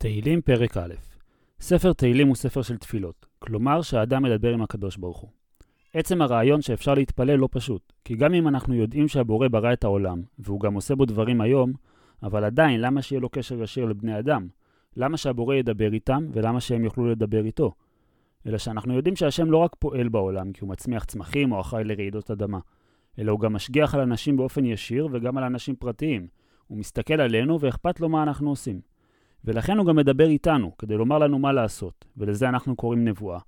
תהילים פרק א' ספר תהילים הוא ספר של תפילות, כלומר שהאדם מדבר עם הקדוש ברוך הוא. עצם הרעיון שאפשר להתפלל לא פשוט, כי גם אם אנחנו יודעים שהבורא ברא את העולם, והוא גם עושה בו דברים היום, אבל עדיין, למה שיהיה לו קשר ישיר לבני אדם? למה שהבורא ידבר איתם, ולמה שהם יוכלו לדבר איתו? אלא שאנחנו יודעים שהשם לא רק פועל בעולם, כי הוא מצמיח צמחים או אחראי לרעידות אדמה, אלא הוא גם משגיח על אנשים באופן ישיר וגם על אנשים פרטיים. הוא מסתכל עלינו ואכפת לו מה אנחנו עושים. ולכן הוא גם מדבר איתנו, כדי לומר לנו מה לעשות, ולזה אנחנו קוראים נבואה.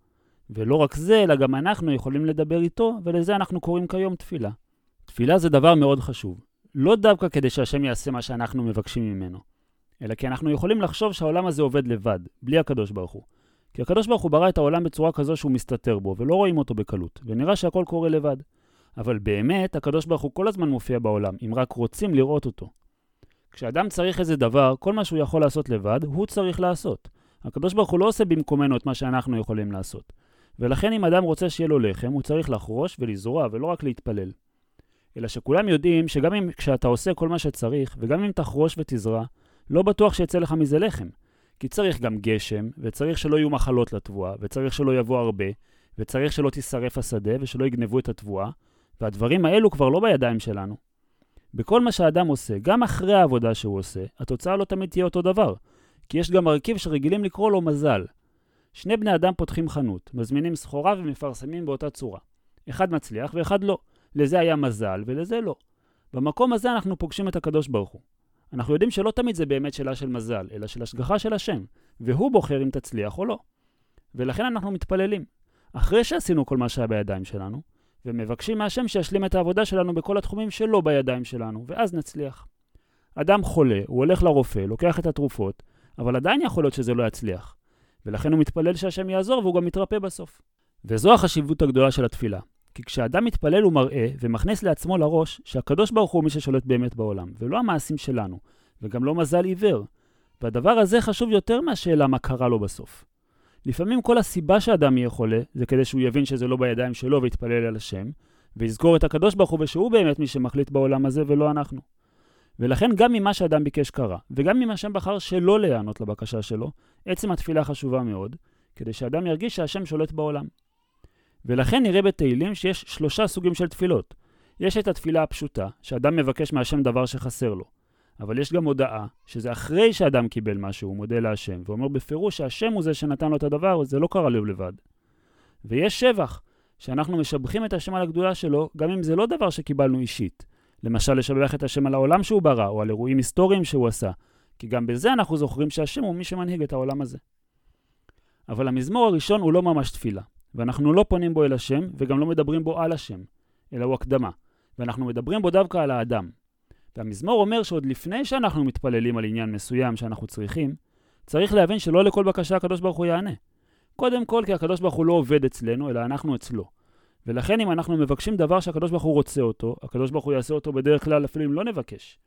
ולא רק זה, אלא גם אנחנו יכולים לדבר איתו, ולזה אנחנו קוראים כיום תפילה. תפילה זה דבר מאוד חשוב. לא דווקא כדי שהשם יעשה מה שאנחנו מבקשים ממנו, אלא כי אנחנו יכולים לחשוב שהעולם הזה עובד לבד, בלי הקדוש ברוך הוא. כי הקדוש ברוך הוא ברא את העולם בצורה כזו שהוא מסתתר בו, ולא רואים אותו בקלות, ונראה שהכל קורה לבד. אבל באמת, הקדוש ברוך הוא כל הזמן מופיע בעולם, אם רק רוצים לראות אותו. כשאדם צריך איזה דבר, כל מה שהוא יכול לעשות לבד, הוא צריך לעשות. הקדוש ברוך הוא לא עושה במקומנו את מה שאנחנו יכולים לעשות. ולכן אם אדם רוצה שיהיה לו לחם, הוא צריך לחרוש ולזרוע, ולא רק להתפלל. אלא שכולם יודעים שגם אם כשאתה עושה כל מה שצריך, וגם אם תחרוש ותזרע, לא בטוח שיצא לך מזה לחם. כי צריך גם גשם, וצריך שלא יהיו מחלות לתבואה, וצריך שלא יבוא הרבה, וצריך שלא תישרף השדה, ושלא יגנבו את התבואה, והדברים האלו כבר לא בידיים שלנו. בכל מה שהאדם עושה, גם אחרי העבודה שהוא עושה, התוצאה לא תמיד תהיה אותו דבר, כי יש גם מרכיב שרגילים לקרוא לו מזל. שני בני אדם פותחים חנות, מזמינים סחורה ומפרסמים באותה צורה. אחד מצליח ואחד לא. לזה היה מזל ולזה לא. במקום הזה אנחנו פוגשים את הקדוש ברוך הוא. אנחנו יודעים שלא תמיד זה באמת שאלה של מזל, אלא של השגחה של השם, והוא בוחר אם תצליח או לא. ולכן אנחנו מתפללים. אחרי שעשינו כל מה שהיה בידיים שלנו, ומבקשים מהשם שישלים את העבודה שלנו בכל התחומים שלא בידיים שלנו, ואז נצליח. אדם חולה, הוא הולך לרופא, לוקח את התרופות, אבל עדיין יכול להיות שזה לא יצליח. ולכן הוא מתפלל שהשם יעזור והוא גם מתרפא בסוף. וזו החשיבות הגדולה של התפילה. כי כשאדם מתפלל הוא מראה ומכניס לעצמו לראש שהקדוש ברוך הוא מי ששולט באמת בעולם, ולא המעשים שלנו, וגם לא מזל עיוור. והדבר הזה חשוב יותר מהשאלה מה קרה לו בסוף. לפעמים כל הסיבה שאדם יהיה חולה, זה כדי שהוא יבין שזה לא בידיים שלו ויתפלל על השם, ויזכור את הקדוש ברוך הוא ושהוא באמת מי שמחליט בעולם הזה ולא אנחנו. ולכן גם ממה שאדם ביקש קרה, וגם אם השם בחר שלא להיענות לבקשה שלו, עצם התפילה חשובה מאוד, כדי שאדם ירגיש שהשם שולט בעולם. ולכן נראה בתהילים שיש שלושה סוגים של תפילות. יש את התפילה הפשוטה, שאדם מבקש מהשם דבר שחסר לו. אבל יש גם הודעה, שזה אחרי שאדם קיבל משהו, הוא מודה להשם, ואומר בפירוש שהשם הוא זה שנתן לו את הדבר, זה לא קרה לו לבד. ויש שבח, שאנחנו משבחים את השם על הגדולה שלו, גם אם זה לא דבר שקיבלנו אישית. למשל, לשבח את השם על העולם שהוא ברא, או על אירועים היסטוריים שהוא עשה, כי גם בזה אנחנו זוכרים שהשם הוא מי שמנהיג את העולם הזה. אבל המזמור הראשון הוא לא ממש תפילה, ואנחנו לא פונים בו אל השם, וגם לא מדברים בו על השם, אלא הוא הקדמה, ואנחנו מדברים בו דווקא על האדם. והמזמור אומר שעוד לפני שאנחנו מתפללים על עניין מסוים שאנחנו צריכים, צריך להבין שלא לכל בקשה הקדוש ברוך הוא יענה. קודם כל כי הקדוש ברוך הוא לא עובד אצלנו, אלא אנחנו אצלו. ולכן אם אנחנו מבקשים דבר שהקדוש ברוך הוא רוצה אותו, הקדוש ברוך הוא יעשה אותו בדרך כלל אפילו אם לא נבקש.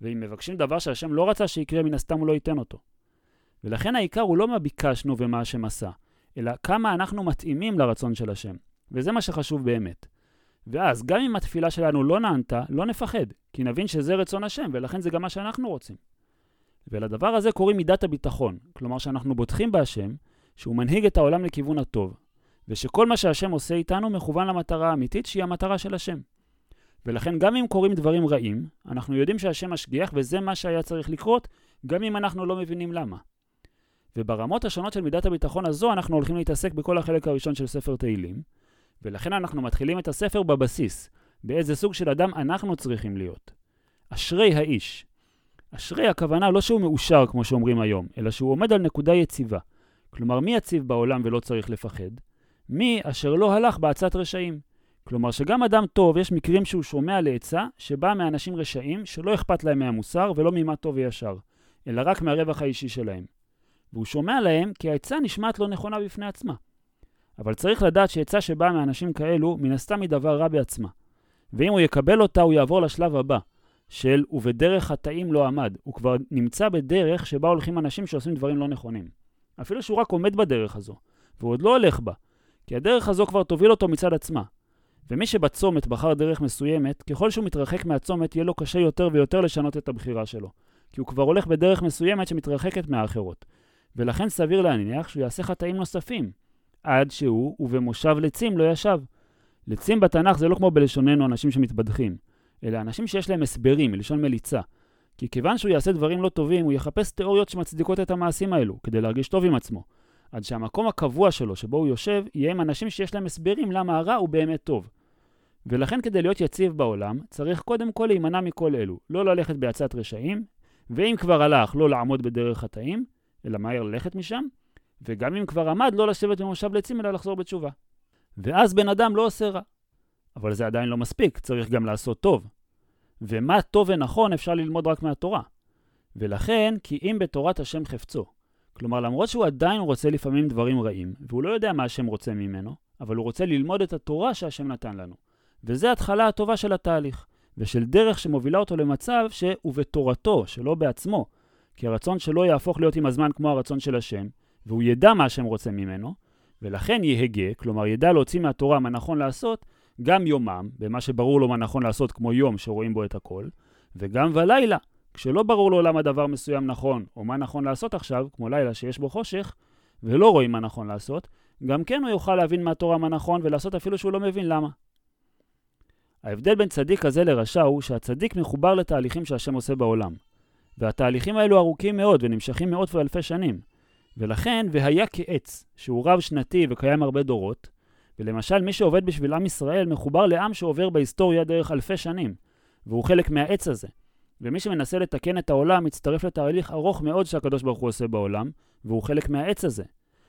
ואם מבקשים דבר שהשם לא רצה שיקרה, מן הסתם הוא לא ייתן אותו. ולכן העיקר הוא לא מה ביקשנו ומה השם עשה, אלא כמה אנחנו מתאימים לרצון של השם. וזה מה שחשוב באמת. ואז, גם אם התפילה שלנו לא נענתה, לא נפחד, כי נבין שזה רצון השם, ולכן זה גם מה שאנחנו רוצים. ולדבר הזה קוראים מידת הביטחון, כלומר שאנחנו בוטחים בהשם, שהוא מנהיג את העולם לכיוון הטוב, ושכל מה שהשם עושה איתנו מכוון למטרה האמיתית, שהיא המטרה של השם. ולכן גם אם קורים דברים רעים, אנחנו יודעים שהשם משגיח וזה מה שהיה צריך לקרות, גם אם אנחנו לא מבינים למה. וברמות השונות של מידת הביטחון הזו אנחנו הולכים להתעסק בכל החלק הראשון של ספר תהילים, ולכן אנחנו מתחילים את הספר בבסיס, באיזה סוג של אדם אנחנו צריכים להיות. אשרי האיש. אשרי הכוונה לא שהוא מאושר כמו שאומרים היום, אלא שהוא עומד על נקודה יציבה. כלומר, מי יציב בעולם ולא צריך לפחד? מי אשר לא הלך בעצת רשעים. כלומר שגם אדם טוב, יש מקרים שהוא שומע לעצה שבאה מאנשים רשעים שלא אכפת להם מהמוסר ולא ממה טוב וישר, אלא רק מהרווח האישי שלהם. והוא שומע להם כי העצה נשמעת לא נכונה בפני עצמה. אבל צריך לדעת שעצה שבאה מאנשים כאלו, מן הסתם היא דבר רע בעצמה. ואם הוא יקבל אותה, הוא יעבור לשלב הבא, של ובדרך חטאים לא עמד. הוא כבר נמצא בדרך שבה הולכים אנשים שעושים דברים לא נכונים. אפילו שהוא רק עומד בדרך הזו, והוא עוד לא הולך בה, כי הדרך הזו כבר תוביל אותו מצד עצמה. ומי שבצומת בחר דרך מסוימת, ככל שהוא מתרחק מהצומת, יהיה לו קשה יותר ויותר לשנות את הבחירה שלו. כי הוא כבר הולך בדרך מסוימת שמתרחקת מהאחרות. ולכן סביר להניח שהוא יעשה חטאים נוספים, עד שהוא ובמושב לצים לא ישב. לצים בתנ"ך זה לא כמו בלשוננו אנשים שמתבדחים, אלא אנשים שיש להם הסברים, מלשון מליצה. כי כיוון שהוא יעשה דברים לא טובים, הוא יחפש תיאוריות שמצדיקות את המעשים האלו, כדי להרגיש טוב עם עצמו. עד שהמקום הקבוע שלו, שבו הוא יושב, יהיה עם אנשים שיש להם הסברים למה הרע הוא באמת טוב. ולכן כדי להיות יציב בעולם, צריך קודם כל להימנע מכל אלו, לא ללכת בעצת רשעים, ואם כבר הלך, לא לעמוד בדרך חטאים, אלא מהר ללכת משם, וגם אם כבר עמד, לא לשבת במושב לצים, אלא לחזור בתשובה. ואז בן אדם לא עושה רע. אבל זה עדיין לא מספיק, צריך גם לעשות טוב. ומה טוב ונכון אפשר ללמוד רק מהתורה. ולכן, כי אם בתורת השם חפצו. כלומר, למרות שהוא עדיין רוצה לפעמים דברים רעים, והוא לא יודע מה השם רוצה ממנו, אבל הוא רוצה ללמוד את התורה שהשם נתן לנו. וזה התחלה הטובה של התהליך, ושל דרך שמובילה אותו למצב שהוא בתורתו, שלא בעצמו, כי הרצון שלו יהפוך להיות עם הזמן כמו הרצון של השם, והוא ידע מה השם רוצה ממנו, ולכן יהגה, כלומר ידע להוציא מהתורה מה נכון לעשות, גם יומם, במה שברור לו מה נכון לעשות כמו יום שרואים בו את הכל, וגם בלילה, כשלא ברור לו למה דבר מסוים נכון, או מה נכון לעשות עכשיו, כמו לילה שיש בו חושך, ולא רואים מה נכון לעשות, גם כן הוא יוכל להבין מהתורה מה נכון ולעשות אפילו שהוא לא מבין למה. ההבדל בין צדיק כזה לרשע הוא שהצדיק מחובר לתהליכים שהשם עושה בעולם. והתהליכים האלו ארוכים מאוד ונמשכים מאות ואלפי שנים. ולכן, והיה כעץ, שהוא רב-שנתי וקיים הרבה דורות, ולמשל מי שעובד בשביל עם ישראל מחובר לעם שעובר בהיסטוריה דרך אלפי שנים, והוא חלק מהעץ הזה. ומי שמנסה לתקן את העולם מצטרף לתהליך ארוך מאוד שהקדוש ברוך הוא עושה בעולם, והוא חלק מהעץ הזה,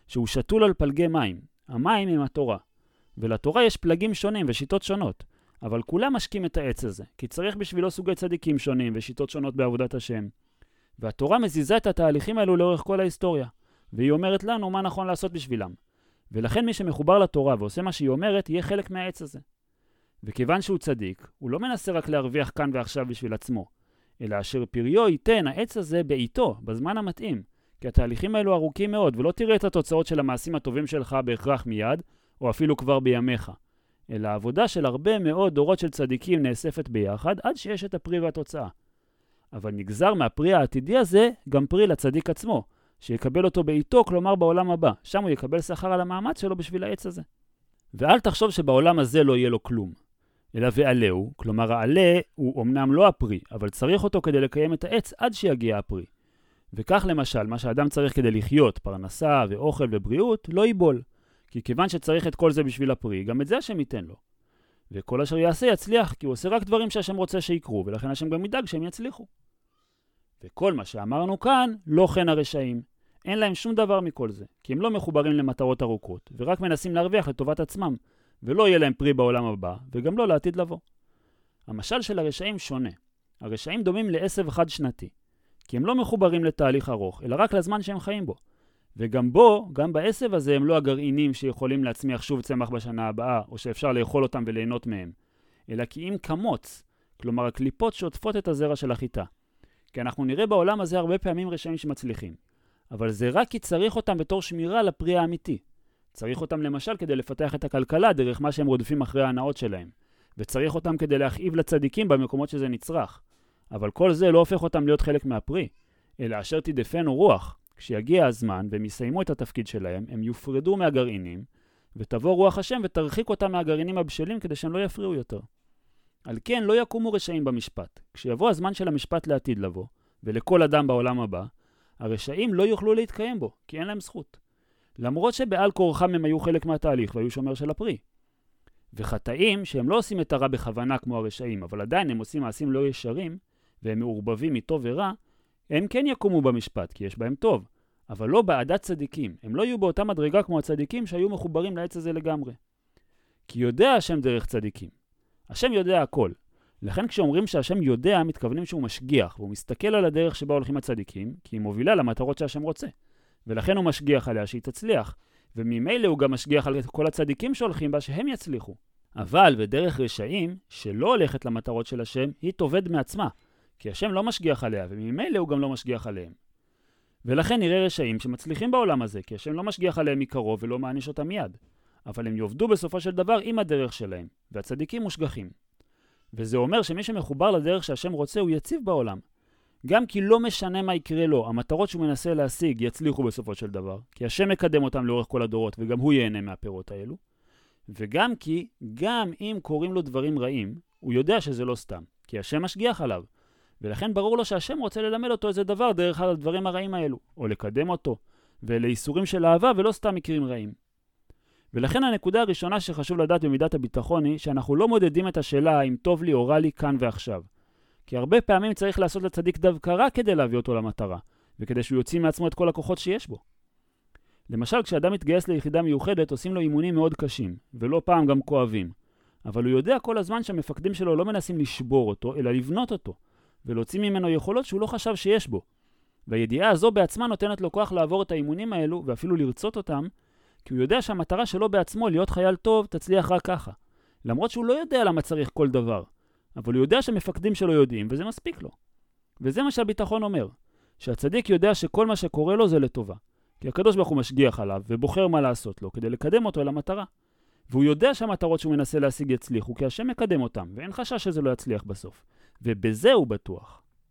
שהוא שתול על פלגי מים. המים הם התורה. ולתורה יש פלגים שונים ושיטות שונות, אבל כולם משקים את העץ הזה, כי צריך בשבילו סוגי צדיקים שונים ושיטות שונות בעבודת השם. והתורה מזיזה את התהליכים האלו לאורך כל ההיסטוריה, והיא אומרת לנו מה נכון לעשות בשבילם. ולכן מי שמחובר לתורה ועושה מה שהיא אומרת, יהיה חלק מהעץ הזה. וכיוון שהוא צדיק, הוא לא מנסה רק להרוויח כאן ועכשיו בשביל עצמו, אלא אשר פריו ייתן העץ הזה בעיתו, בזמן המתאים. כי התהליכים האלו ארוכים מאוד, ולא תראה את התוצאות של המעשים הטובים שלך בהכרח מיד, או אפילו כבר בימיך. אלא עבודה של הרבה מאוד דורות של צדיקים נאספת ביחד, עד שיש את הפרי והתוצאה. אבל נגזר מהפרי העתידי הזה גם פרי לצדיק עצמו, שיקבל אותו בעיתו, כלומר בעולם הבא. שם הוא יקבל שכר על המאמץ שלו בשביל העץ הזה. ואל תחשוב שבעולם הזה לא יהיה לו כלום. אלא ועלהו, כלומר העלה הוא אמנם לא הפרי, אבל צריך אותו כדי לקיים את העץ עד שיגיע הפרי. וכך למשל, מה שאדם צריך כדי לחיות, פרנסה ואוכל ובריאות, לא ייבול. כי כיוון שצריך את כל זה בשביל הפרי, גם את זה השם ייתן לו. וכל אשר יעשה יצליח, כי הוא עושה רק דברים שהשם רוצה שיקרו, ולכן השם גם ידאג שהם יצליחו. וכל מה שאמרנו כאן, לא כן הרשעים. אין להם שום דבר מכל זה, כי הם לא מחוברים למטרות ארוכות, ורק מנסים להרוויח לטובת עצמם, ולא יהיה להם פרי בעולם הבא, וגם לא לעתיד לבוא. המשל של הרשעים שונה. הרשעים דומים לעשב חד-שנתי, כי הם לא מחוברים לתהליך ארוך, אלא רק לזמן שהם חיים בו. וגם בו, גם בעשב הזה, הם לא הגרעינים שיכולים להצמיח שוב צמח בשנה הבאה, או שאפשר לאכול אותם וליהנות מהם, אלא כי אם כמוץ, כלומר הקליפות שעוטפות את הזרע של החיטה. כי אנחנו נראה בעולם הזה הרבה פעמים רשעים שמצליחים. אבל זה רק כי צריך אותם בתור שמירה לפרי האמיתי. צריך אותם למשל כדי לפתח את הכלכלה דרך מה שהם רודפים אחרי ההנאות שלהם. וצריך אותם כדי להכאיב לצדיקים במקומות שזה נצרך. אבל כל זה לא הופך אותם להיות חלק מהפרי, אלא אשר תדפנו רוח. כשיגיע הזמן והם יסיימו את התפקיד שלהם, הם יופרדו מהגרעינים, ותבוא רוח השם ותרחיק אותם מהגרעינים הבשלים כדי שהם לא יפריעו יותר. על כן לא יקומו רשעים במשפט. כשיבוא הזמן של המשפט לעתיד לבוא, ולכל אדם בעולם הבא, הרשעים לא יוכלו להתקיים בו, כי אין להם זכות. למרות שבעל כורחם הם היו חלק מהתהליך והיו שומר של הפרי. וחטאים, שהם לא עושים את הרע בכוונה כמו הרשעים, אבל עדיין הם עושים מעשים לא ישרים, והם מעורבבים מטוב ורע, הם כן יקומו במשפט, כי יש בהם טוב, אבל לא בעדת צדיקים. הם לא יהיו באותה מדרגה כמו הצדיקים שהיו מחוברים לעץ הזה לגמרי. כי יודע השם דרך צדיקים. השם יודע הכל. לכן כשאומרים שהשם יודע, מתכוונים שהוא משגיח, והוא מסתכל על הדרך שבה הולכים הצדיקים, כי היא מובילה למטרות שהשם רוצה. ולכן הוא משגיח עליה שהיא תצליח, וממילא הוא גם משגיח על כל הצדיקים שהולכים בה שהם יצליחו. אבל בדרך רשעים, שלא הולכת למטרות של השם, היא תאבד מעצמה, כי השם לא משגיח עליה, וממילא הוא גם לא משגיח עליהם. ולכן נראה רשעים שמצליחים בעולם הזה, כי השם לא משגיח עליהם מקרוב ולא מעניש אותם מיד. אבל הם יאבדו בסופו של דבר עם הדרך שלהם, והצדיקים מושגחים. וזה אומר שמי שמחובר לדרך שהשם רוצה הוא יציב בעולם. גם כי לא משנה מה יקרה לו, המטרות שהוא מנסה להשיג יצליחו בסופו של דבר, כי השם מקדם אותם לאורך כל הדורות וגם הוא ייהנה מהפירות האלו. וגם כי, גם אם קורים לו דברים רעים, הוא יודע שזה לא סתם, כי השם משגיח עליו. ולכן ברור לו שהשם רוצה ללמד אותו איזה דבר דרך הדברים הרעים האלו, או לקדם אותו, ואלה איסורים של אהבה ולא סתם מקרים רעים. ולכן הנקודה הראשונה שחשוב לדעת במידת הביטחון היא שאנחנו לא מודדים את השאלה האם טוב לי או רע לי כאן ועכשיו. כי הרבה פעמים צריך לעשות לצדיק דווקא רע כדי להביא אותו למטרה, וכדי שהוא יוציא מעצמו את כל הכוחות שיש בו. למשל, כשאדם מתגייס ליחידה מיוחדת, עושים לו אימונים מאוד קשים, ולא פעם גם כואבים. אבל הוא יודע כל הזמן שהמפקדים שלו לא מנסים לשבור אותו, אלא לבנות אותו, ולהוציא ממנו יכולות שהוא לא חשב שיש בו. והידיעה הזו בעצמה נותנת לו כוח לעבור את האימונים האלו, ואפילו לרצות אותם, כי הוא יודע שהמטרה שלו בעצמו, להיות חייל טוב, תצליח רק ככה. למרות שהוא לא יודע למה צריך כל דבר, אבל הוא יודע שהמפקדים שלו יודעים, וזה מספיק לו. וזה מה שהביטחון אומר, שהצדיק יודע שכל מה שקורה לו זה לטובה. כי הקדוש ברוך הוא משגיח עליו, ובוחר מה לעשות לו, כדי לקדם אותו אל המטרה. והוא יודע שהמטרות שהוא מנסה להשיג יצליחו, כי השם מקדם אותם, ואין חשש שזה לא יצליח בסוף. ובזה הוא בטוח.